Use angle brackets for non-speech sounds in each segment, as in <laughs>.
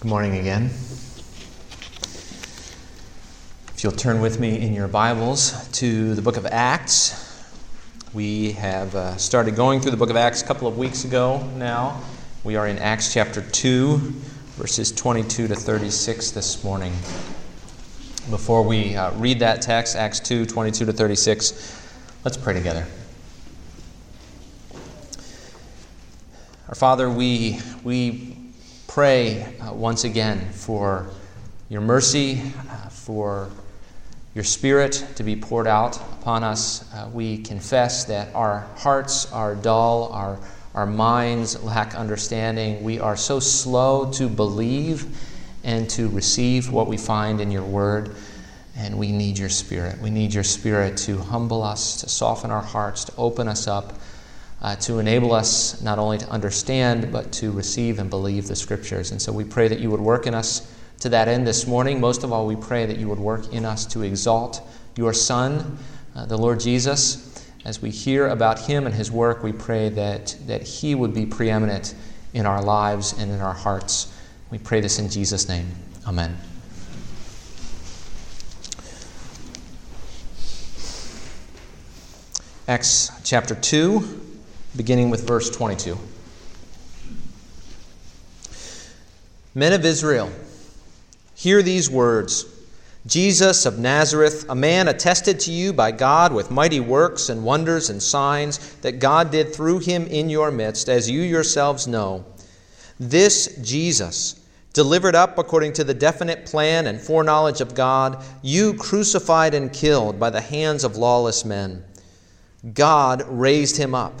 Good morning again. If you'll turn with me in your Bibles to the book of Acts. We have uh, started going through the book of Acts a couple of weeks ago now. We are in Acts chapter 2, verses 22 to 36 this morning. Before we uh, read that text, Acts 2, 22 to 36, let's pray together. Our Father, we, we pray uh, once again for your mercy, uh, for your Spirit to be poured out upon us. Uh, we confess that our hearts are dull, our, our minds lack understanding. We are so slow to believe and to receive what we find in your word. And we need your Spirit. We need your Spirit to humble us, to soften our hearts, to open us up uh, to enable us not only to understand, but to receive and believe the Scriptures. And so we pray that you would work in us to that end this morning. Most of all, we pray that you would work in us to exalt your Son, uh, the Lord Jesus. As we hear about him and his work, we pray that, that he would be preeminent in our lives and in our hearts. We pray this in Jesus' name. Amen. Acts chapter 2 beginning with verse 22. Men of Israel, hear these words Jesus of Nazareth, a man attested to you by God with mighty works and wonders and signs that God did through him in your midst, as you yourselves know. This Jesus, delivered up according to the definite plan and foreknowledge of God, you crucified and killed by the hands of lawless men. God raised him up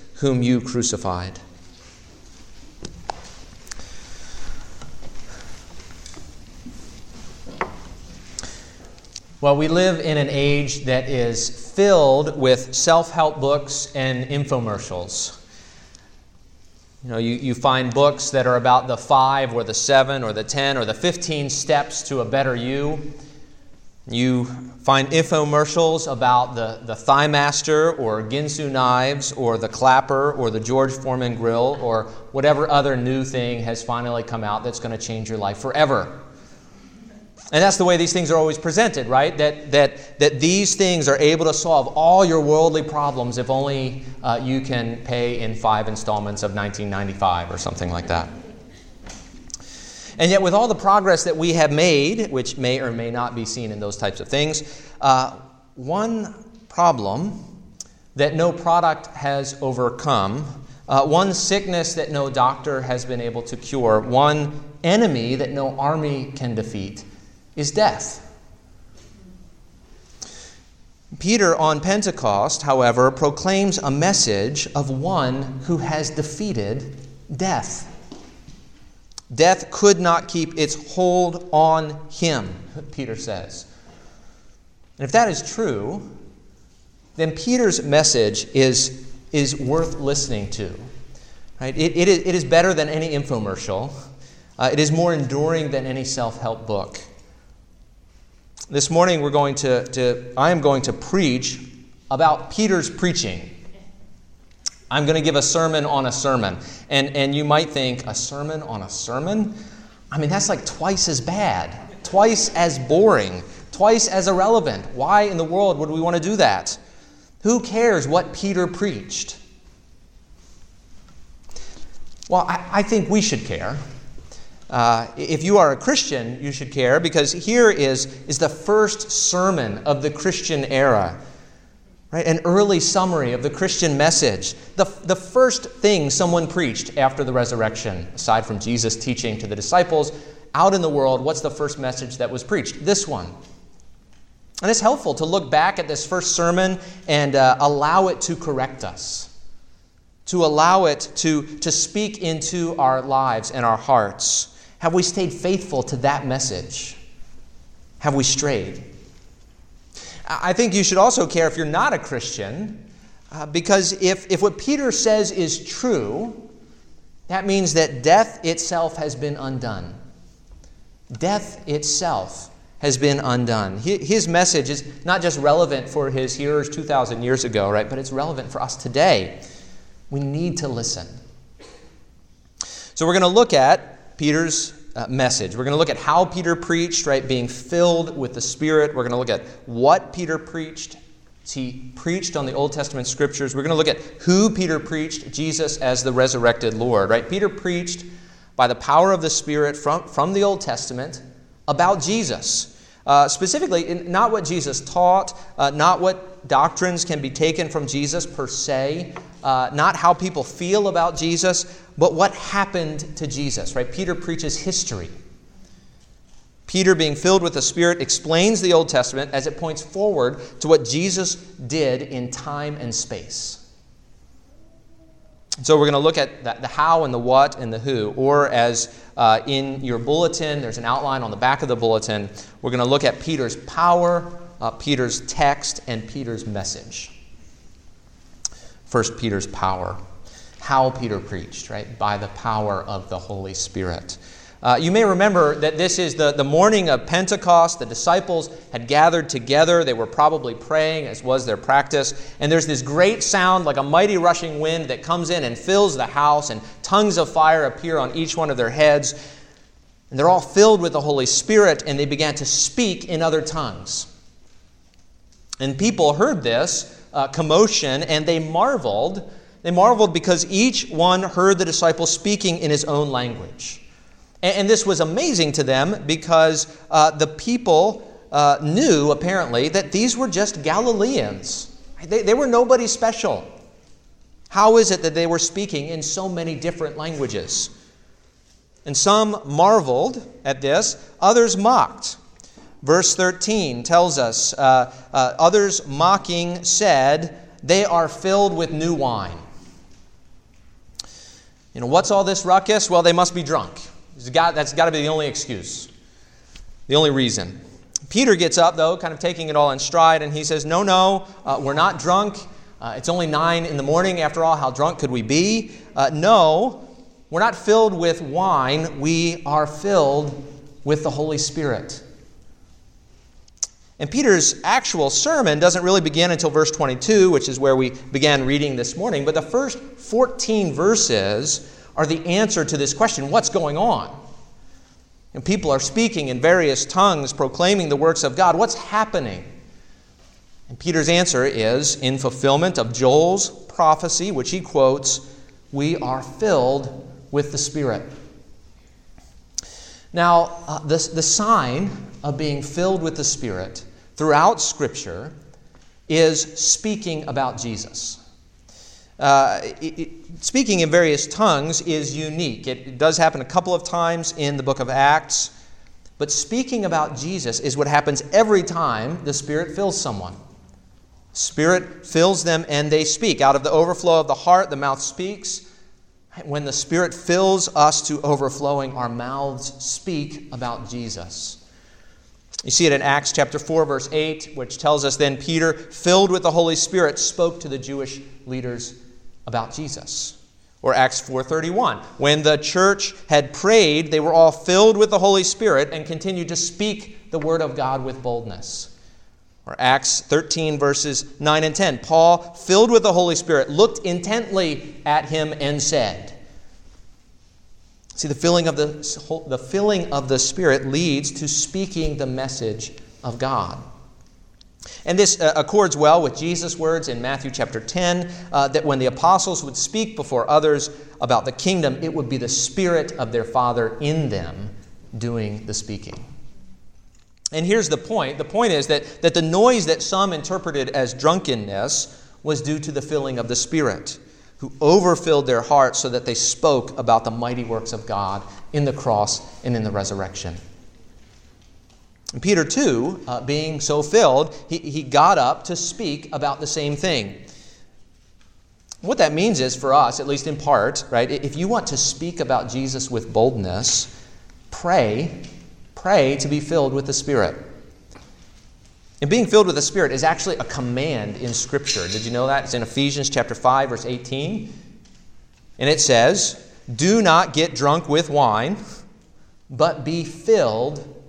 whom you crucified. Well, we live in an age that is filled with self help books and infomercials. You know, you, you find books that are about the five or the seven or the ten or the 15 steps to a better you. You find infomercials about the, the Thighmaster or Ginsu knives or the Clapper or the George Foreman grill or whatever other new thing has finally come out that's going to change your life forever. And that's the way these things are always presented, right? That, that, that these things are able to solve all your worldly problems if only uh, you can pay in five installments of 1995 or something like that. And yet, with all the progress that we have made, which may or may not be seen in those types of things, uh, one problem that no product has overcome, uh, one sickness that no doctor has been able to cure, one enemy that no army can defeat, is death. Peter on Pentecost, however, proclaims a message of one who has defeated death. Death could not keep its hold on him, Peter says. And if that is true, then Peter's message is, is worth listening to. Right? It, it, is, it is better than any infomercial, uh, it is more enduring than any self help book. This morning we're going to, to I am going to preach about Peter's preaching. I'm going to give a sermon on a sermon. And, and you might think, a sermon on a sermon? I mean, that's like twice as bad, twice as boring, twice as irrelevant. Why in the world would we want to do that? Who cares what Peter preached? Well, I, I think we should care. Uh, if you are a Christian, you should care because here is, is the first sermon of the Christian era. Right? An early summary of the Christian message. The, the first thing someone preached after the resurrection, aside from Jesus teaching to the disciples, out in the world, what's the first message that was preached? This one. And it's helpful to look back at this first sermon and uh, allow it to correct us to allow it to, to speak into our lives and our hearts? Have we stayed faithful to that message? Have we strayed? I think you should also care if you're not a Christian, uh, because if, if what Peter says is true, that means that death itself has been undone. Death itself has been undone. His message is not just relevant for his hearers 2,000 years ago, right, but it's relevant for us today. We need to listen. So we're going to look at Peter's uh, message. We're going to look at how Peter preached, right? Being filled with the Spirit. We're going to look at what Peter preached. He preached on the Old Testament scriptures. We're going to look at who Peter preached, Jesus as the resurrected Lord, right? Peter preached by the power of the Spirit from, from the Old Testament about Jesus. Uh, specifically, not what Jesus taught, uh, not what doctrines can be taken from Jesus per se, uh, not how people feel about Jesus, but what happened to Jesus, right? Peter preaches history. Peter, being filled with the Spirit, explains the Old Testament as it points forward to what Jesus did in time and space. So we're going to look at the how and the what and the who, or as uh, in your bulletin, there's an outline on the back of the bulletin. We're going to look at Peter's power, uh, Peter's text, and Peter's message. First, Peter's power. How Peter preached, right? By the power of the Holy Spirit. Uh, you may remember that this is the, the morning of Pentecost. The disciples had gathered together. They were probably praying, as was their practice. And there's this great sound, like a mighty rushing wind, that comes in and fills the house, and tongues of fire appear on each one of their heads. And they're all filled with the Holy Spirit, and they began to speak in other tongues. And people heard this uh, commotion, and they marveled. They marveled because each one heard the disciples speaking in his own language. And, this was amazing to them because uh, the people uh, knew, apparently, that these were just Galileans. They, they were nobody special. How is it that they were speaking in so many different languages? And some marveled at this, others mocked. Verse 13 tells us uh, uh, others mocking said, They are filled with new wine. You know, what's all this ruckus? Well, they must be drunk. Got, that's got to be the only excuse, the only reason. Peter gets up, though, kind of taking it all in stride, and he says, No, no, uh, we're not drunk. Uh, it's only nine in the morning. After all, how drunk could we be? Uh, no, we're not filled with wine. We are filled with the Holy Spirit. And Peter's actual sermon doesn't really begin until verse 22, which is where we began reading this morning. But the first 14 verses are the answer to this question what's going on? And people are speaking in various tongues, proclaiming the works of God. What's happening? And Peter's answer is in fulfillment of Joel's prophecy, which he quotes, we are filled with the Spirit. Now, uh, the, the sign of being filled with the Spirit throughout Scripture is speaking about Jesus. Uh, it, speaking in various tongues is unique. It, does happen a couple of times in the book of Acts, but speaking about Jesus is what happens every time the Spirit fills someone. Spirit fills them and they speak. Out of the overflow of the heart, the mouth speaks. When the Spirit fills us to overflowing, our mouths speak about Jesus. You see it in Acts chapter 4, verse 8, which tells us then Peter, filled with the Holy Spirit, spoke to the Jewish leaders about Jesus. Or Acts 4:31, when the church had prayed, they were all filled with the Holy Spirit and continued to speak the word of God with boldness. Or Acts 13 verses 9 and 10, Paul, filled with the Holy Spirit, looked intently at him and said, See, the filling of the, the filling of the Spirit leads to speaking the message of God. And this uh, accords well with Jesus' words in Matthew chapter 10 uh, that when the apostles would speak before others about the kingdom, it would be the Spirit of their Father in them doing the speaking. And here's the point the point is that, that the noise that some interpreted as drunkenness was due to the filling of the Spirit, who overfilled their hearts so that they spoke about the mighty works of God in the cross and in the resurrection. Peter, too, uh, being so filled, he, he got up to speak about the same thing. What that means is for us, at least in part, right, if you want to speak about Jesus with boldness, pray, pray to be filled with the Spirit. And being filled with the Spirit is actually a command in Scripture. Did you know that? It's in Ephesians chapter 5, verse 18. And it says, Do not get drunk with wine, but be filled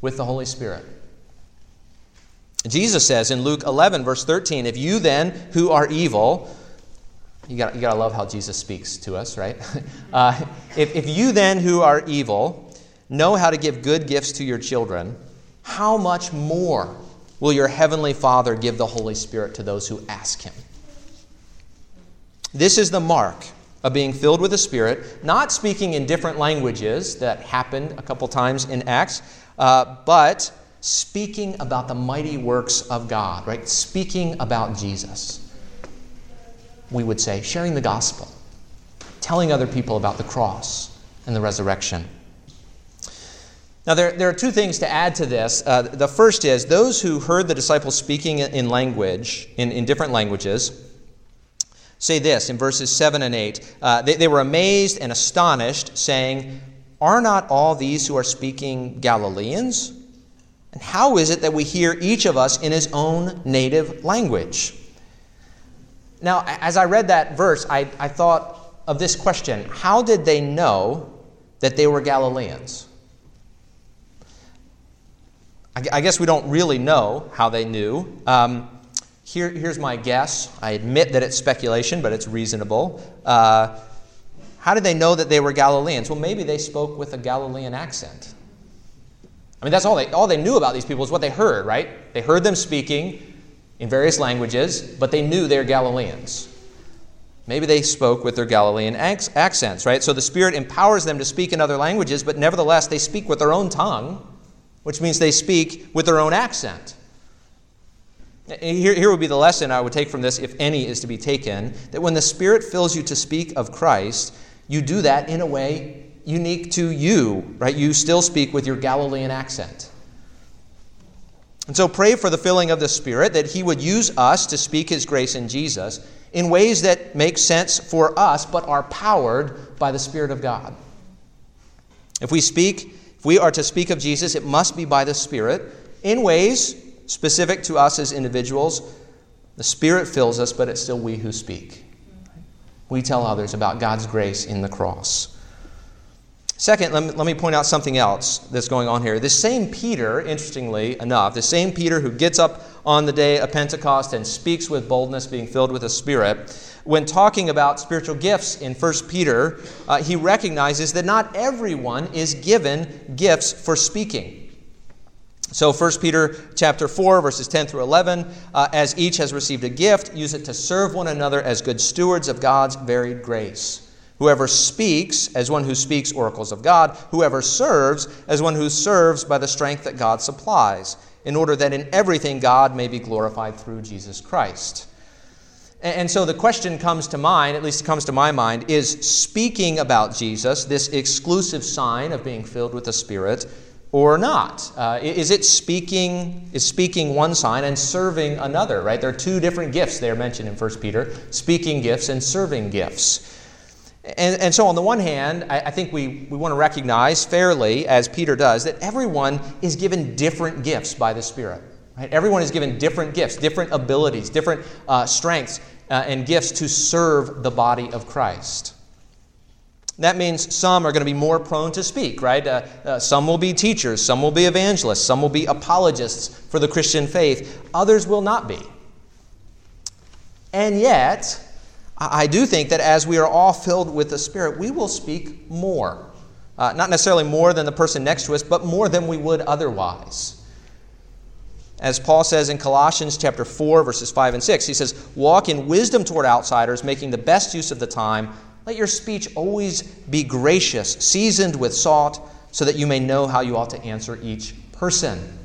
with the Holy Spirit. Jesus says in Luke 11, verse 13, If you then, who are evil, you got you gotta love how Jesus speaks to us, right? <laughs> Uh, if, if you then, who are evil, know how to give good gifts to your children, how much more will your heavenly Father give the Holy Spirit to those who ask him? This is the mark of being filled with the Spirit, not speaking in different languages that happened a couple times in Acts, uh, but speaking about the mighty works of God, right? Speaking about Jesus. We would say, sharing the gospel, telling other people about the cross and the resurrection. Now, there, there are two things to add to this. Uh, the first is those who heard the disciples speaking in language, in, in different languages, say this in verses 7 and 8. Uh, they, they were amazed and astonished, saying, Are not all these who are speaking Galileans? And how is it that we hear each of us in his own native language? Now, as I read that verse, I, I thought of this question How did they know that they were Galileans? I, I guess we don't really know how they knew. Um, here, here's my guess. I admit that it's speculation, but it's reasonable. Uh, how did they know that they were Galileans? Well, maybe they spoke with a Galilean accent. I mean, that's all they, all they knew about these people is what they heard, right? They heard them speaking in various languages, but they knew they're Galileans. Maybe they spoke with their Galilean accents, right? So the Spirit empowers them to speak in other languages, but nevertheless, they speak with their own tongue, which means they speak with their own accent. Here, here would be the lesson I would take from this, if any is to be taken that when the Spirit fills you to speak of Christ, you do that in a way unique to you, right? You still speak with your Galilean accent. And so pray for the filling of the Spirit that He would use us to speak His grace in Jesus in ways that make sense for us but are powered by the Spirit of God. If we speak, if we are to speak of Jesus, it must be by the Spirit in ways specific to us as individuals. The Spirit fills us, but it's still we who speak. We tell others about God's grace in the cross. Second, let me, let me point out something else that's going on here. This same Peter, interestingly enough, the same Peter who gets up on the day of Pentecost and speaks with boldness, being filled with the Spirit, when talking about spiritual gifts in 1 Peter, uh, he recognizes that not everyone is given gifts for speaking. So 1 Peter chapter 4 verses 10 through 11 uh, as each has received a gift use it to serve one another as good stewards of God's varied grace. Whoever speaks as one who speaks oracles of God, whoever serves as one who serves by the strength that God supplies, in order that in everything God may be glorified through Jesus Christ. And so the question comes to mind, at least it comes to my mind, is speaking about Jesus, this exclusive sign of being filled with the Spirit, or not? Uh, is it speaking, is speaking one sign and serving another, right? There are two different gifts there mentioned in 1 Peter speaking gifts and serving gifts. And, and so, on the one hand, I, I think we, we want to recognize fairly, as Peter does, that everyone is given different gifts by the Spirit. Right? Everyone is given different gifts, different abilities, different uh, strengths, uh, and gifts to serve the body of Christ. That means some are going to be more prone to speak, right? Uh, uh, some will be teachers, some will be evangelists, some will be apologists for the Christian faith, others will not be. And yet, I do think that as we are all filled with the Spirit, we will speak more. Uh, not necessarily more than the person next to us, but more than we would otherwise. As Paul says in Colossians chapter 4 verses 5 and 6, he says, "Walk in wisdom toward outsiders, making the best use of the time. Let your speech always be gracious, seasoned with salt, so that you may know how you ought to answer each person."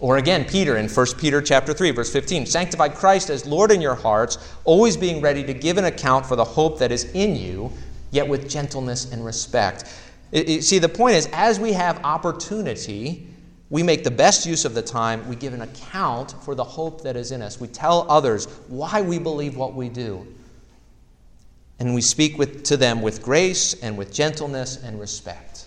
Or again, Peter in 1 Peter chapter 3 verse 15, "Sanctify Christ as Lord in your hearts, always being ready to give an account for the hope that is in you, yet with gentleness and respect." It, it, see, the point is, as we have opportunity, we make the best use of the time. We give an account for the hope that is in us. We tell others why we believe what we do. And we speak with, to them with grace and with gentleness and respect.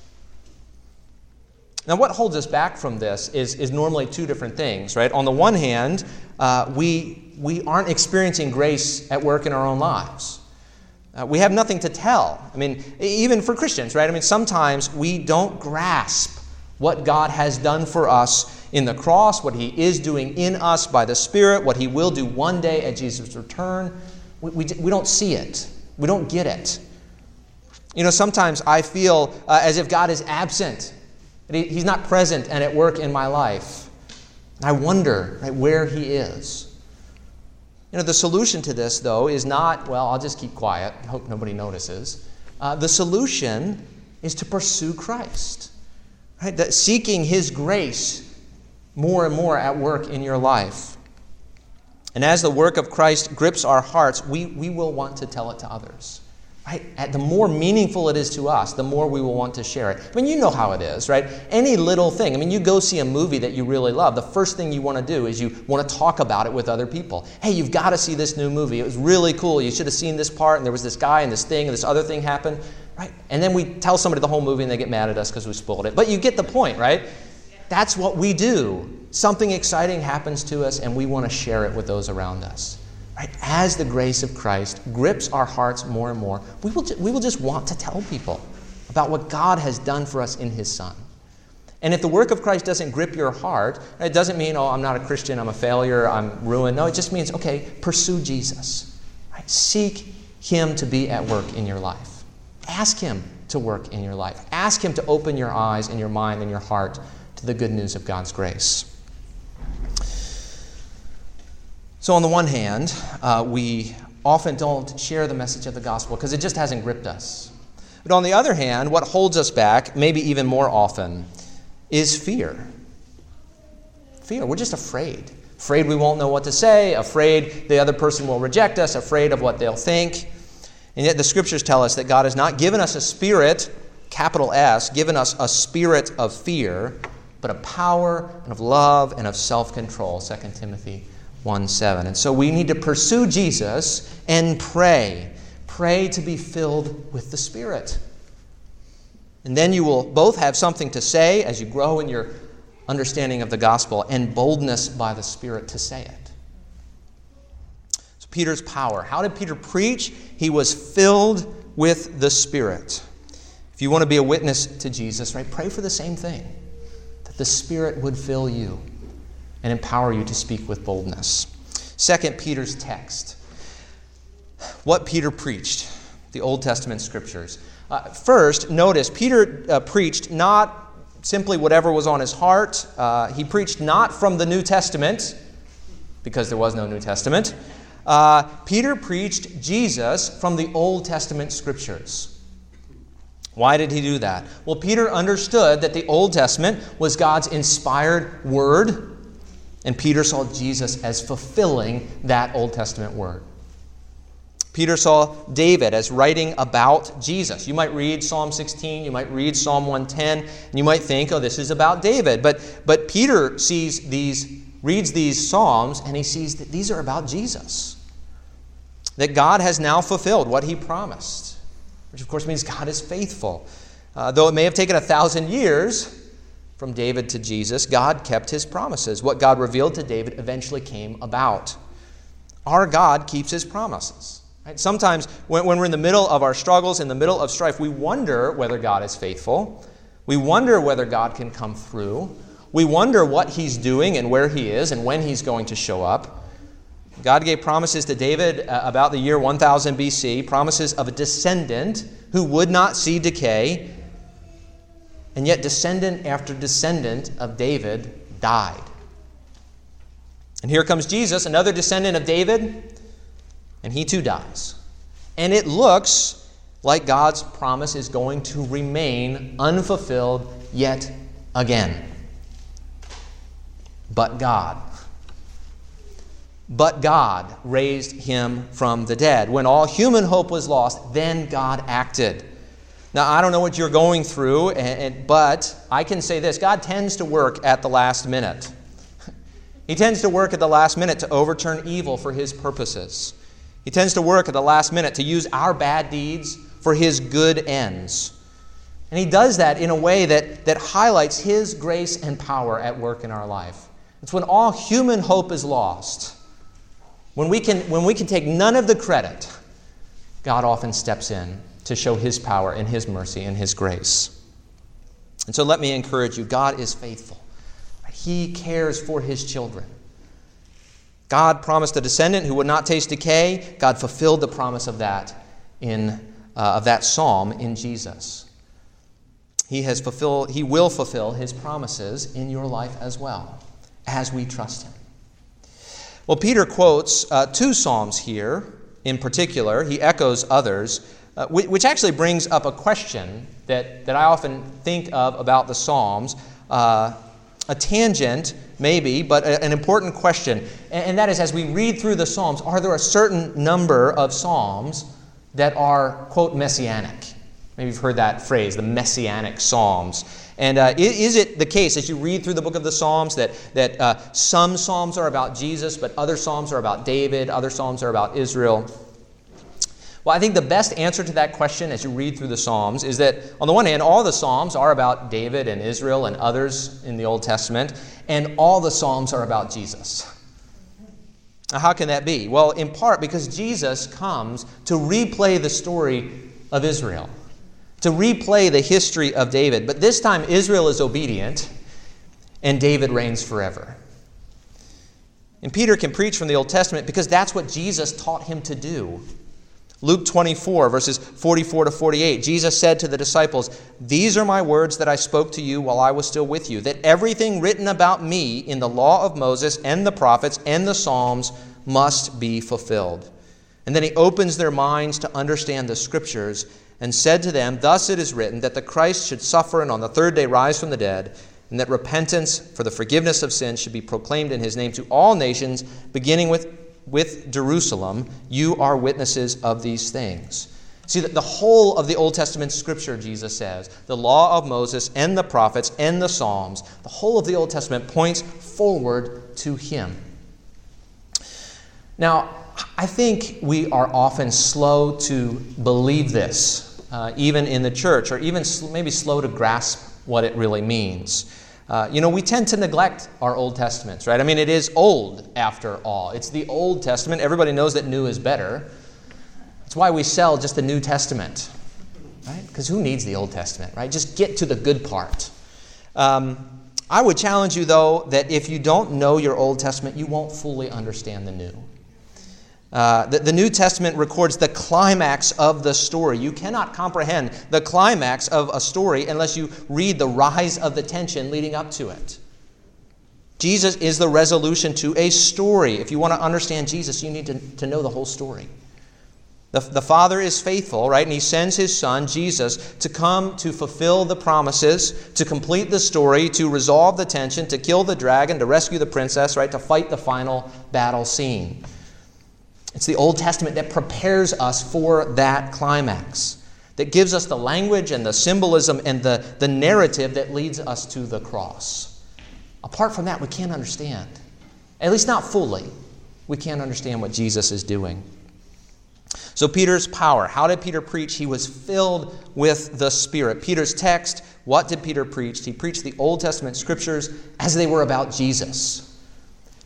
Now, what holds us back from this is, is normally two different things, right? On the one hand, uh, we, we aren't experiencing grace at work in our own lives. Uh, we have nothing to tell. I mean, even for Christians, right? I mean, sometimes we don't grasp what God has done for us in the cross, what He is doing in us by the Spirit, what He will do one day at Jesus' return. We, we, we don't see it, we don't get it. You know, sometimes I feel uh, as if God is absent, he, He's not present and at work in my life. I wonder right, where He is. You know, the solution to this, though, is not, well, I'll just keep quiet, hope nobody notices. Uh, the solution is to pursue Christ. Right? That seeking His grace more and more at work in your life. And as the work of Christ grips our hearts, we, we will want to tell it to others. Right? the more meaningful it is to us, the more we will want to share it. I mean, you know how it is, right? Any little thing. I mean, you go see a movie that you really love. The first thing you want to do is you want to talk about it with other people. Hey, you've got to see this new movie. It was really cool. You should have seen this part, and there was this guy and this thing, and this other thing happened. Right? And then we tell somebody the whole movie and they get mad at us because we spoiled it. But you get the point, right? That's what we do. Something exciting happens to us and we want to share it with those around us. Right? As the grace of Christ grips our hearts more and more, we will, ju- we will just want to tell people about what God has done for us in His Son. And if the work of Christ doesn't grip your heart, it doesn't mean, oh, I'm not a Christian, I'm a failure, I'm ruined. No, it just means, okay, pursue Jesus. Right? Seek Him to be at work in your life. Ask Him to work in your life. Ask Him to open your eyes and your mind and your heart to the good news of God's grace. So, on the one hand, uh, we often don't share the message of the gospel because it just hasn't gripped us. But on the other hand, what holds us back, maybe even more often, is fear. Fear. We're just afraid. Afraid we won't know what to say, afraid the other person will reject us, afraid of what they'll think. And yet the scriptures tell us that God has not given us a spirit, capital S, given us a spirit of fear, but of power and of love and of self control, 2 Timothy 1 7. And so we need to pursue Jesus and pray. Pray to be filled with the Spirit. And then you will both have something to say as you grow in your understanding of the gospel and boldness by the Spirit to say it. So, Peter's power. How did Peter preach? He was filled with the Spirit. If you want to be a witness to Jesus, right, pray for the same thing the Spirit would fill you and empower you to speak with boldness. Second, Peter's text. What Peter preached, the Old Testament scriptures. Uh, first, notice Peter uh, preached not simply whatever was on his heart, uh, he preached not from the New Testament, because there was no New Testament uh, Peter preached Jesus from the Old Testament scriptures. Why did he do that? Well, Peter understood that the Old Testament was God's inspired word, and Peter saw Jesus as fulfilling that Old Testament word. Peter saw David as writing about Jesus. You might read Psalm 16, you might read Psalm 110, and you might think, oh, this is about David. But, but Peter sees these reads these Psalms and he sees that these are about Jesus. That God has now fulfilled what he promised, which of course means God is faithful. Uh, though it may have taken a thousand years from David to Jesus, God kept his promises. What God revealed to David eventually came about. Our God keeps his promises. Right? Sometimes when, when we're in the middle of our struggles, in the middle of strife, we wonder whether God is faithful. We wonder whether God can come through. We wonder what he's doing and where he is and when he's going to show up. God gave promises to David uh, about the year 1000 BC, promises of a descendant who would not see decay. And yet, descendant after descendant of David died. And here comes Jesus, another descendant of David, and he too dies. And it looks like God's promise is going to remain unfulfilled yet again. But God. But God raised him from the dead. When all human hope was lost, then God acted. Now, I don't know what you're going through, and, and, but I can say this God tends to work at the last minute. <laughs> He tends to work at the last minute to overturn evil for his purposes. He tends to work at the last minute to use our bad deeds for his good ends. And he does that in a way that, that highlights his grace and power at work in our life. It's when all human hope is lost, when we can, when we can take none of the credit, God often steps in to show his power and his mercy and his grace. And so let me encourage you God is faithful, he cares for his children. God promised a descendant who would not taste decay. God fulfilled the promise of that in uh, of that psalm in Jesus. He has fulfilled he will fulfill his promises in your life as well as we trust him. Well, Peter quotes uh, two psalms here in particular. He echoes others, uh, which actually brings up a question that, that I often think of about the Psalms. Uh, a tangent, maybe, but a, an important question. And, and that is as we read through the Psalms, are there a certain number of Psalms that are, quote, messianic? Maybe you've heard that phrase, the messianic Psalms. And uh, is it the case as you read through the book of the Psalms that, that uh, some Psalms are about Jesus, but other Psalms are about David, other Psalms are about Israel? Well, I think the best answer to that question as you read through the Psalms is that, on the one hand, all the Psalms are about David and Israel and others in the Old Testament, and all the Psalms are about Jesus. Now, how can that be? Well, in part because Jesus comes to replay the story of Israel, to replay the history of David. But this time, Israel is obedient, and David reigns forever. And Peter can preach from the Old Testament because that's what Jesus taught him to do. Luke 24, verses 44 to 48, Jesus said to the disciples, These are my words that I spoke to you while I was still with you, that everything written about me in the law of Moses and the prophets and the Psalms must be fulfilled. And then he opens their minds to understand the scriptures and said to them, Thus it is written that the Christ should suffer and on the third day rise from the dead, and that repentance for the forgiveness of sins should be proclaimed in his name to all nations, beginning with with Jerusalem, you are witnesses of these things. See, that the whole of the Old Testament scripture, Jesus says, the law of Moses and the prophets and the Psalms, the whole of the Old Testament points forward to him. Now, I think we are often slow to believe this, uh, even in the church, or even maybe slow to grasp what it really means. Uh, you know, we tend to neglect our Old Testaments, right? I mean, it is old after all. It's the Old Testament. Everybody knows that new is better. That's why we sell just the New Testament, right? Because who needs the Old Testament, right? Just get to the good part. Um, I would challenge you, though, that if you don't know your Old Testament, you won't fully understand the New. Uh, the, the, New Testament records the climax of the story. You cannot comprehend the climax of a story unless you read the rise of the tension leading up to it. Jesus is the resolution to a story. If you want to understand Jesus, you need to, to know the whole story. The, the Father is faithful, right? And He sends His Son, Jesus, to come to fulfill the promises, to complete the story, to resolve the tension, to kill the dragon, to rescue the princess, right? To fight the final battle scene. It's the Old Testament that prepares us for that climax, that gives us the language and the symbolism and the, the narrative that leads us to the cross. Apart from that, we can't understand, at least not fully. We can't understand what Jesus is doing. So, Peter's power. How did Peter preach? He was filled with the Spirit. Peter's text, what did Peter preach? He preached the Old Testament scriptures as they were about Jesus,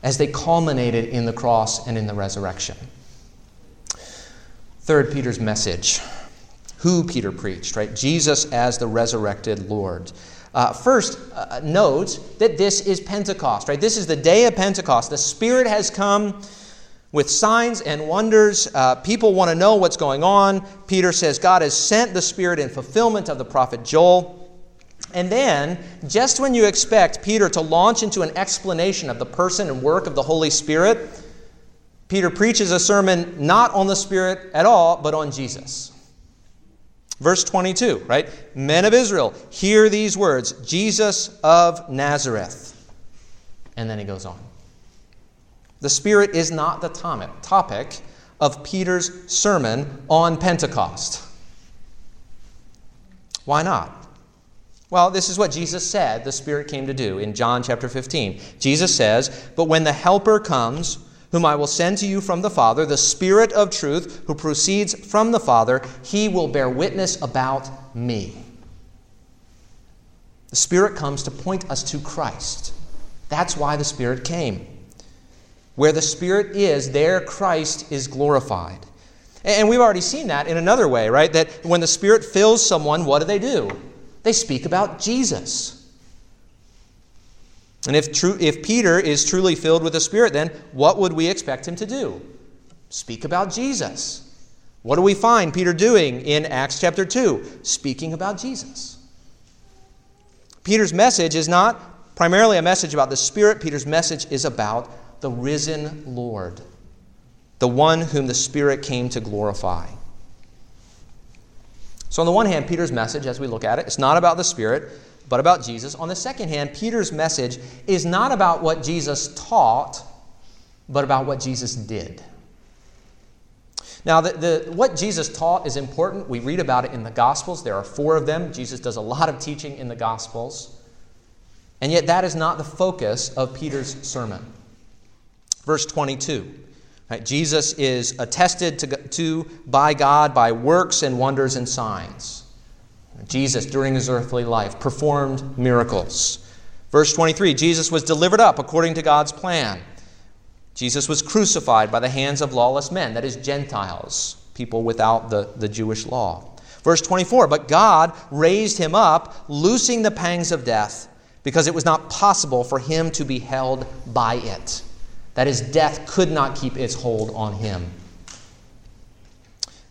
as they culminated in the cross and in the resurrection. Third, Peter's message. Who Peter preached, right? Jesus as the resurrected Lord. Uh, first, uh, note that this is Pentecost, right? This is the day of Pentecost. The Spirit has come with signs and wonders. Uh, people want to know what's going on. Peter says God has sent the Spirit in fulfillment of the prophet Joel. And then, just when you expect Peter to launch into an explanation of the person and work of the Holy Spirit, Peter preaches a sermon not on the Spirit at all, but on Jesus. Verse 22, right? Men of Israel, hear these words Jesus of Nazareth. And then he goes on. The Spirit is not the topic of Peter's sermon on Pentecost. Why not? Well, this is what Jesus said the Spirit came to do in John chapter 15. Jesus says, But when the Helper comes, whom I will send to you from the Father, the Spirit of truth, who proceeds from the Father, he will bear witness about me. The Spirit comes to point us to Christ. That's why the Spirit came. Where the Spirit is, there Christ is glorified. And we've already seen that in another way, right? That when the Spirit fills someone, what do they do? They speak about Jesus. And if, true, if Peter is truly filled with the Spirit, then what would we expect him to do? Speak about Jesus. What do we find Peter doing in Acts chapter 2? Speaking about Jesus. Peter's message is not primarily a message about the Spirit, Peter's message is about the risen Lord, the one whom the Spirit came to glorify. So, on the one hand, Peter's message, as we look at it, it's not about the Spirit, but about Jesus. On the second hand, Peter's message is not about what Jesus taught, but about what Jesus did. Now, the, the, what Jesus taught is important. We read about it in the Gospels. There are four of them. Jesus does a lot of teaching in the Gospels. And yet, that is not the focus of Peter's sermon. Verse 22 Right? Jesus is attested to, to by God by works and wonders and signs. Jesus, during his earthly life, performed miracles. Verse 23 Jesus was delivered up according to God's plan. Jesus was crucified by the hands of lawless men, that is, Gentiles, people without the, the Jewish law. Verse 24 But God raised him up, loosing the pangs of death, because it was not possible for him to be held by it. That is, death could not keep its hold on him.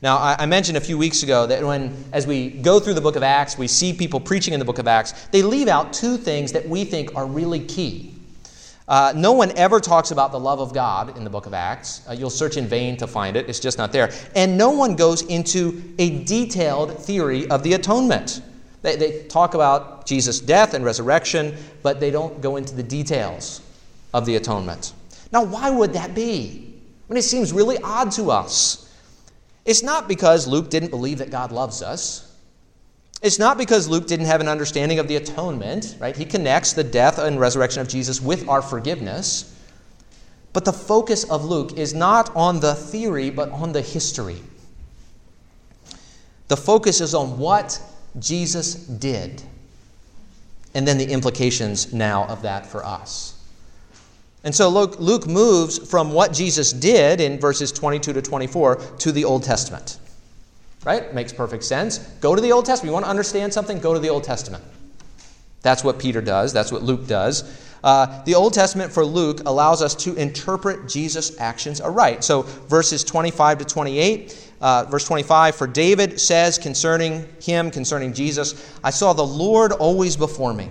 Now, I mentioned a few weeks ago that when, as we go through the book of Acts, we see people preaching in the book of Acts, they leave out two things that we think are really key. Uh, no one ever talks about the love of God in the book of Acts. Uh, you'll search in vain to find it, it's just not there. And no one goes into a detailed theory of the atonement. They, they talk about Jesus' death and resurrection, but they don't go into the details of the atonement. Now, why would that be? I mean, it seems really odd to us. It's not because Luke didn't believe that God loves us. It's not because Luke didn't have an understanding of the atonement, right? He connects the death and resurrection of Jesus with our forgiveness. But the focus of Luke is not on the theory, but on the history. The focus is on what Jesus did, and then the implications now of that for us. And so Luke, Luke moves from what Jesus did in verses 22 to 24 to the Old Testament. Right? Makes perfect sense. Go to the Old Testament. You want to understand something? Go to the Old Testament. That's what Peter does, that's what Luke does. Uh, the Old Testament for Luke allows us to interpret Jesus' actions aright. So, verses 25 to 28, uh, verse 25, for David says concerning him, concerning Jesus, I saw the Lord always before me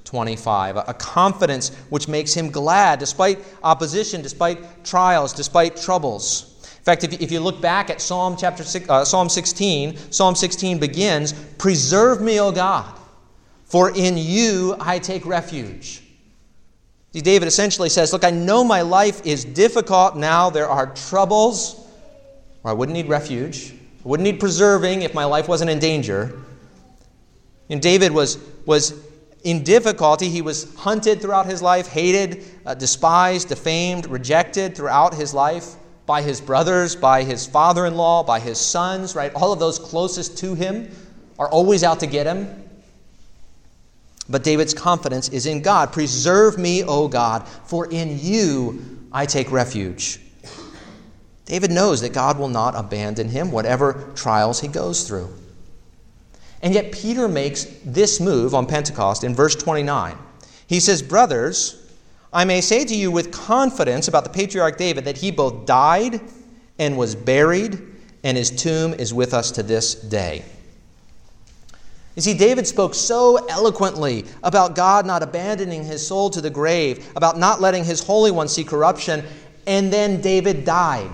25. A confidence which makes him glad despite opposition, despite trials, despite troubles. In fact, if you, look back at Psalm chapter six, uh, Psalm 16, Psalm 16 begins, "Preserve me, O God, for in you I take refuge." See, David essentially says, "Look, I know my life is difficult now. There are troubles, or I wouldn't need refuge. I wouldn't need preserving if my life wasn't in danger." And David was was in difficulty. He was hunted throughout his life, hated, uh, despised, defamed, rejected throughout his life by his brothers, by his father in law, by his sons, right? All of those closest to him are always out to get him. But David's confidence is in God. Preserve me, O God, for in you I take refuge. David knows that God will not abandon him, whatever trials he goes through. And yet, Peter makes this move on Pentecost in verse 29. He says, Brothers, I may say to you with confidence about the patriarch David that he both died and was buried, and his tomb is with us to this day. You see, David spoke so eloquently about God not abandoning his soul to the grave, about not letting his Holy One see corruption, and then David died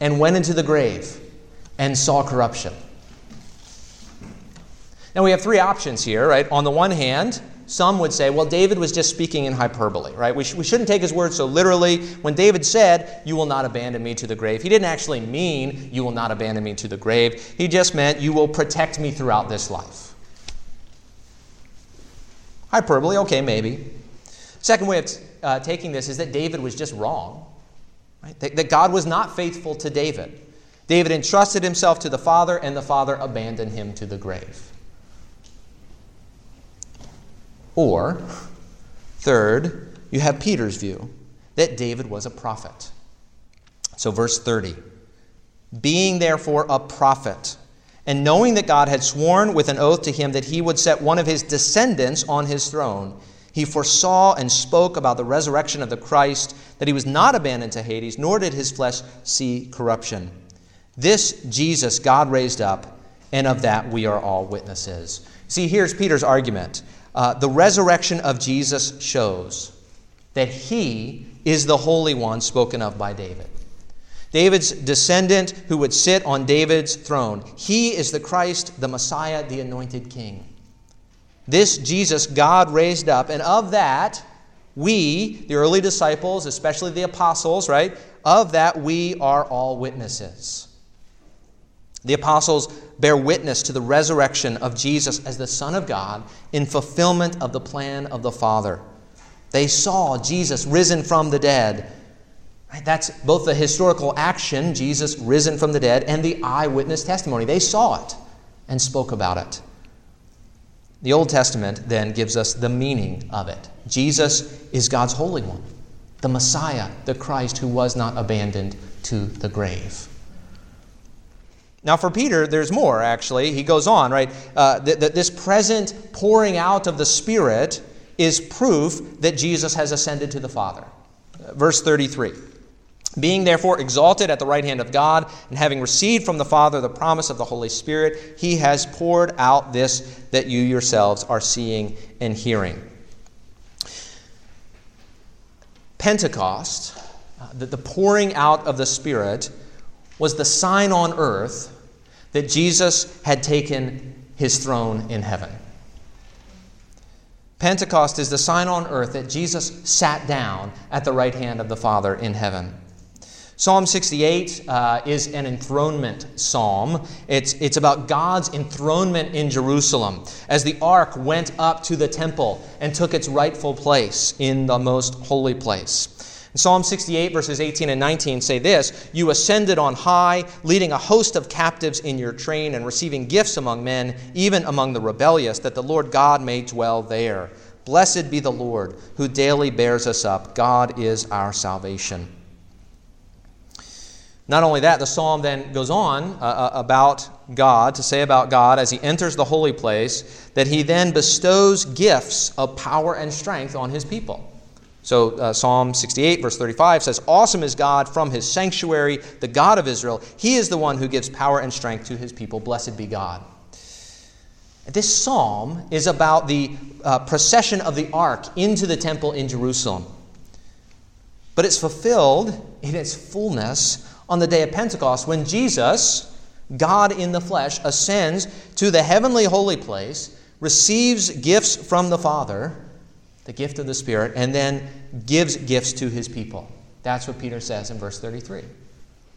and went into the grave and saw corruption. Now we have three options here, right? On the one hand, some would say, well, David was just speaking in hyperbole, right? We, sh- we shouldn't take his words so literally. When David said, You will not abandon me to the grave, he didn't actually mean, You will not abandon me to the grave. He just meant, You will protect me throughout this life. Hyperbole, okay, maybe. Second way of uh, taking this is that David was just wrong, right? that God was not faithful to David. David entrusted himself to the Father, and the Father abandoned him to the grave. Or, third, you have Peter's view that David was a prophet. So, verse 30 Being therefore a prophet, and knowing that God had sworn with an oath to him that he would set one of his descendants on his throne, he foresaw and spoke about the resurrection of the Christ, that he was not abandoned to Hades, nor did his flesh see corruption. This Jesus God raised up, and of that we are all witnesses. See, here's Peter's argument uh, the resurrection of Jesus shows that he is the Holy One spoken of by David. David's descendant who would sit on David's throne. He is the Christ, the Messiah, the anointed king. This Jesus God raised up, and of that, we, the early disciples, especially the apostles, right? Of that, we are all witnesses. The apostles bear witness to the resurrection of Jesus as the Son of God in fulfillment of the plan of the Father. They saw Jesus risen from the dead. That's both the historical action, Jesus risen from the dead, and the eyewitness testimony. They saw it and spoke about it. The Old Testament then gives us the meaning of it. Jesus is God's Holy One, the Messiah, the Christ who was not abandoned to the grave. Now, for Peter, there's more, actually. He goes on, right? Uh, th- th- this present pouring out of the Spirit is proof that Jesus has ascended to the Father. Uh, verse 33 Being therefore exalted at the right hand of God, and having received from the Father the promise of the Holy Spirit, he has poured out this that you yourselves are seeing and hearing. Pentecost, uh, the pouring out of the Spirit, was the sign on earth that Jesus had taken his throne in heaven. Pentecost is the sign on earth that Jesus sat down at the right hand of the Father in heaven. Psalm 68 uh, is an enthronement psalm. It's, it's about God's enthronement in Jerusalem as the ark went up to the temple and took its rightful place in the most holy place. Psalm 68, verses 18 and 19 say this You ascended on high, leading a host of captives in your train and receiving gifts among men, even among the rebellious, that the Lord God may dwell there. Blessed be the Lord, who daily bears us up. God is our salvation. Not only that, the psalm then goes on uh, uh about God, to say about God as he enters the holy place, that he then bestows gifts of power and strength on his people. So, uh, Psalm 68, verse 35 says, Awesome is God from his sanctuary, the God of Israel. He is the one who gives power and strength to his people. Blessed be God. This psalm is about the uh, procession of the ark into the temple in Jerusalem. But it's fulfilled in its fullness on the day of Pentecost when Jesus, God in the flesh, ascends to the heavenly holy place, receives gifts from the Father the gift of the Spirit, and then gives gifts to his people. That's what Peter says in verse 33.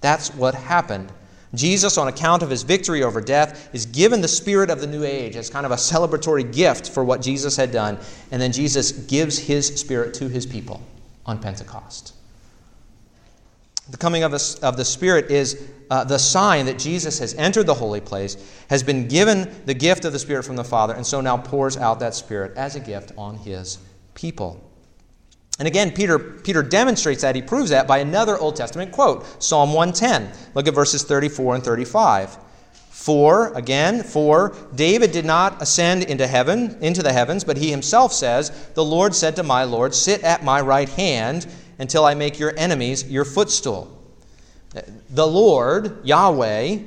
That's what happened Jesus, on account of his victory over death, is given the spirit of the new age as kind of a celebratory gift for what Jesus had done. And then Jesus gives his spirit to his people on Pentecost. The coming of, the Spirit is uh, the sign that Jesus has entered the holy place, has been given the gift of the Spirit from the Father, and so now pours out that Spirit as a gift on his people. And again, Peter, Peter demonstrates that. He proves that by another Old Testament quote Psalm 110. Look at verses 34 and 35. For, again, for David did not ascend into heaven, into the heavens, but he himself says, The Lord said to my Lord, Sit at my right hand until I make your enemies your footstool. The Lord, Yahweh,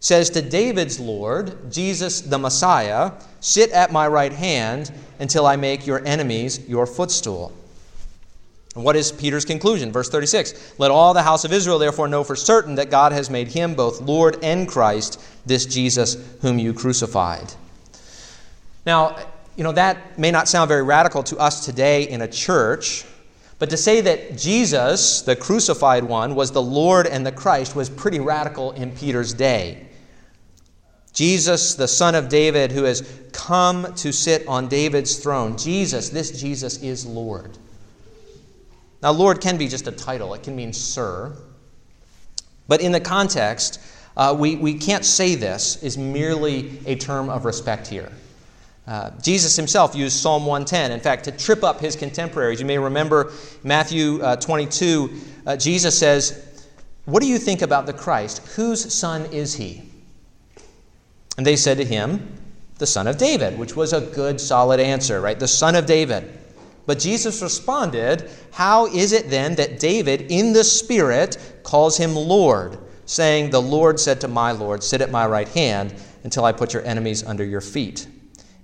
says to David's Lord, Jesus the Messiah, Sit at my right hand until I make your enemies your footstool. What is Peter's conclusion? Verse 36 Let all the house of Israel therefore know for certain that God has made him both Lord and Christ, this Jesus whom you crucified. Now, you know, that may not sound very radical to us today in a church, but to say that Jesus, the crucified one, was the Lord and the Christ was pretty radical in Peter's day. Jesus, the son of David, who has come to sit on David's throne, Jesus, this Jesus is Lord. Now, Lord can be just a title, it can mean sir. But in the context, uh, we, we can't say this is merely a term of respect here. Uh, Jesus himself used Psalm 110, in fact, to trip up his contemporaries. You may remember Matthew uh, 22, uh, Jesus says, What do you think about the Christ? Whose son is he? And they said to him, The son of David, which was a good, solid answer, right? The son of David. But Jesus responded, How is it then that David, in the Spirit, calls him Lord, saying, The Lord said to my Lord, Sit at my right hand until I put your enemies under your feet?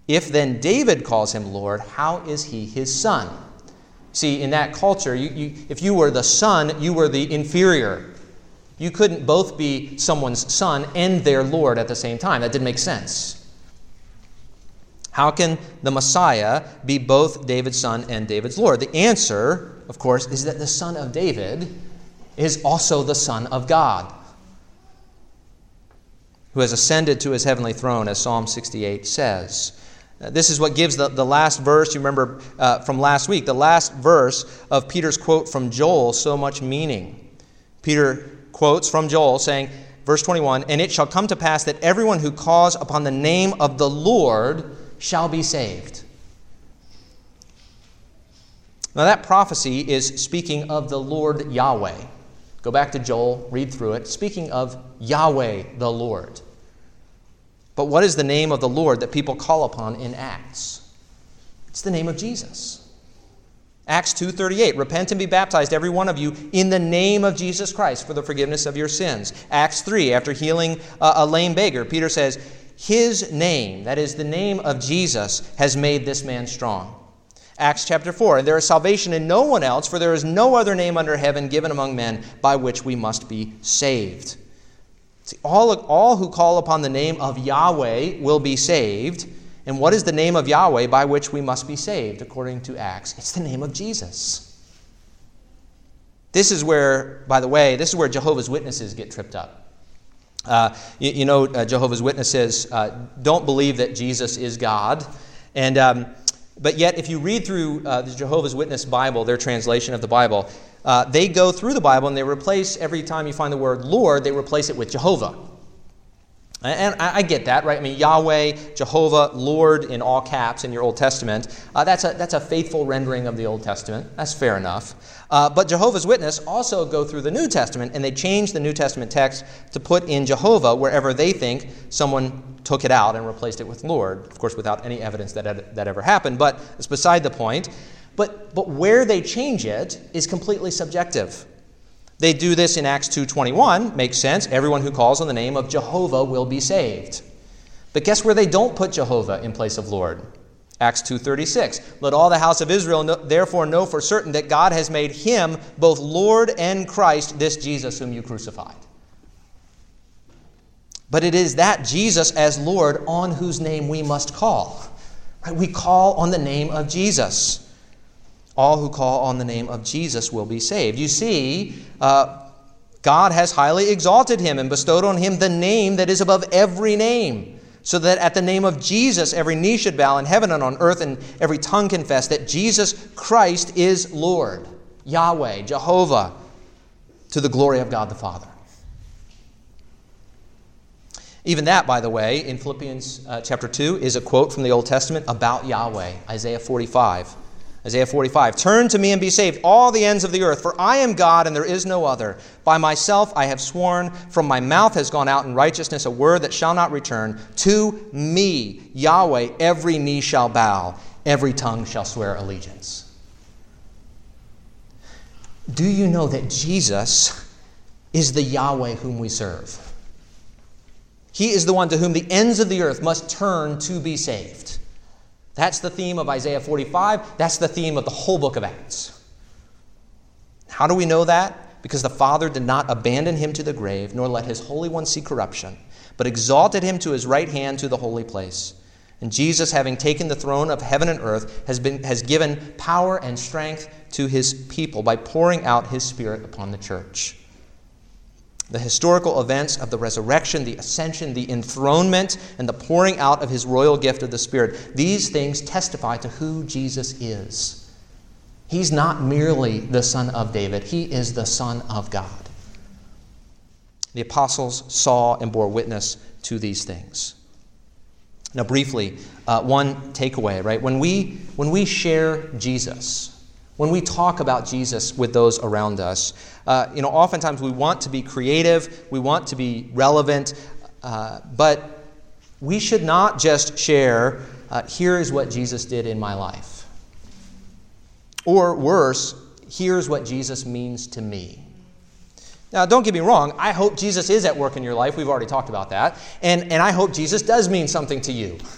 If then David calls him Lord, how is he his son? See, in that culture, you, you, if you were the son, you were the inferior. You couldn't both be someone's son and their Lord at the same time. That didn't make sense. How can the Messiah be both David's son and David's Lord? The answer, of course, is that the son of David is also the son of God, who has ascended to his heavenly throne, as Psalm 68 says. This is what gives the, the last verse, you remember uh, from last week, the last verse of Peter's quote from Joel so much meaning. Peter quotes from Joel saying, verse 21 And it shall come to pass that everyone who calls upon the name of the Lord shall be saved. Now, that prophecy is speaking of the Lord Yahweh. Go back to Joel, read through it. Speaking of Yahweh the Lord. But what is the name of the Lord that people call upon in Acts? It's the name of Jesus. Acts 2:38 Repent and be baptized every one of you in the name of Jesus Christ for the forgiveness of your sins. Acts 3 after healing uh, a lame beggar Peter says his name, that is the name of Jesus, has made this man strong. Acts chapter 4 And there is salvation in no one else, for there is no other name under heaven given among men by which we must be saved. See, all, all who call upon the name of Yahweh will be saved. And what is the name of Yahweh by which we must be saved, according to Acts? It's the name of Jesus. This is where, by the way, this is where Jehovah's Witnesses get tripped up. Uh, you, you, know, uh, Jehovah's Witnesses uh, don't believe that Jesus is God. And, um, but yet, if you read through uh, the Jehovah's Witness Bible, their translation of the Bible, uh, they go through the Bible and they replace, every time you find the word Lord, they replace it with Jehovah. And I get that, right? I mean, Yahweh, Jehovah, Lord in all caps in your Old Testament. Uh, that's, a, that's a faithful rendering of the Old Testament. That's fair enough. Uh, but Jehovah's Witness also go through the New Testament and they change the New Testament text to put in Jehovah wherever they think someone took it out and replaced it with Lord. Of course, without any evidence that that ever happened, but it's beside the point. But, but where they change it is completely subjective. They do this in Acts 2:21, makes sense. Everyone who calls on the name of Jehovah will be saved. But guess where they don't put Jehovah in place of Lord? Acts 2:36. Let all the house of Israel know, therefore know for certain that God has made him both Lord and Christ, this Jesus whom you crucified. But it is that Jesus as Lord on whose name we must call. Right? We call on the name of Jesus. All who call on the name of Jesus will be saved. You see, uh, God has highly exalted him and bestowed on him the name that is above every name, so that at the name of Jesus every knee should bow in heaven and on earth and every tongue confess that Jesus Christ is Lord, Yahweh, Jehovah, to the glory of God the Father. Even that, by the way, in Philippians uh, chapter 2, is a quote from the Old Testament about Yahweh, Isaiah 45. Isaiah 45 Turn to me and be saved, all the ends of the earth, for I am God and there is no other. By myself I have sworn, from my mouth has gone out in righteousness a word that shall not return. To me, Yahweh, every knee shall bow, every tongue shall swear allegiance. Do you know that Jesus is the Yahweh whom we serve? He is the one to whom the ends of the earth must turn to be saved. That's the theme of Isaiah 45. That's the theme of the whole book of Acts. How do we know that? Because the Father did not abandon him to the grave, nor let his Holy One see corruption, but exalted him to his right hand to the holy place. And Jesus, having taken the throne of heaven and earth, has, been, has given power and strength to his people by pouring out his Spirit upon the church. The historical events of the resurrection, the ascension, the enthronement, and the pouring out of his royal gift of the Spirit, these things testify to who Jesus is. He's not merely the Son of David, he is the Son of God. The apostles saw and bore witness to these things. Now, briefly, uh, one takeaway, right? When we, when we share Jesus, when we talk about Jesus with those around us, uh, you know, oftentimes we want to be creative, we want to be relevant, uh, but we should not just share, uh, here is what Jesus did in my life. Or worse, here's what Jesus means to me. Now, don't get me wrong, I hope Jesus is at work in your life. We've already talked about that. And, and I hope Jesus does mean something to you. <laughs>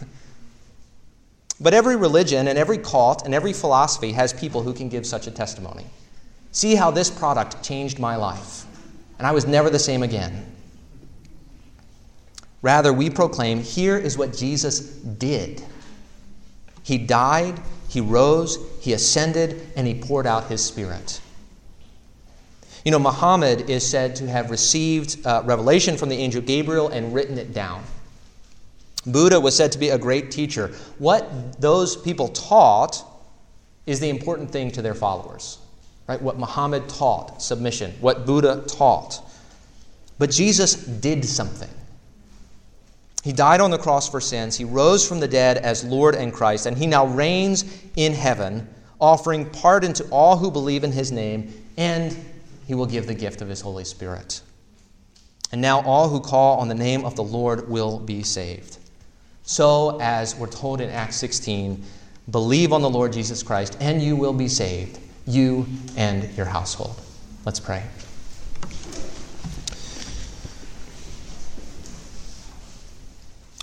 But every religion and every cult and every philosophy has people who can give such a testimony. See how this product changed my life, and I was never the same again. Rather, we proclaim here is what Jesus did. He died, he rose, he ascended, and he poured out his spirit. You know, Muhammad is said to have received uh, revelation from the angel Gabriel and written it down. Buddha was said to be a great teacher. What those people taught is the important thing to their followers. Right? What Muhammad taught, submission, what Buddha taught. But Jesus did something. He died on the cross for sins. He rose from the dead as Lord and Christ, and he now reigns in heaven, offering pardon to all who believe in his name, and he will give the gift of his Holy Spirit. And now all who call on the name of the Lord will be saved. So, as we're told in Acts 16, believe on the Lord Jesus Christ, and you will be saved, you and your household. Let's pray.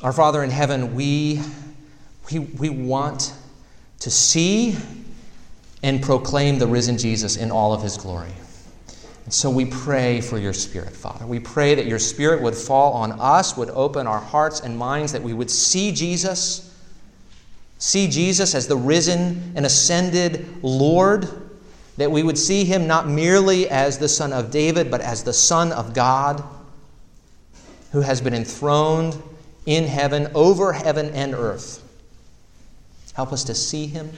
Our Father in heaven, we, we, we want to see and proclaim the risen Jesus in all of his glory. And so we pray for your Spirit, Father. We pray that your Spirit would fall on us, would open our hearts and minds, that we would see Jesus, see Jesus as the risen and ascended Lord, that we would see him not merely as the Son of David, but as the Son of God, who has been enthroned in heaven, over heaven and earth. Help us to see him.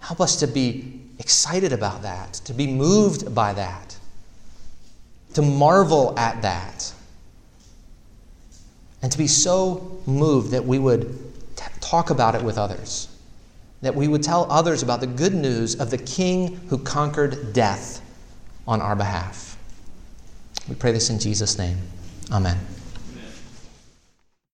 Help us to be excited about that, to be moved by that to marvel at that, and to be so moved that we would t- talk about it with others, that we would tell others about the good news of the King who conquered death on our behalf. We pray this in Jesus' name. Amen.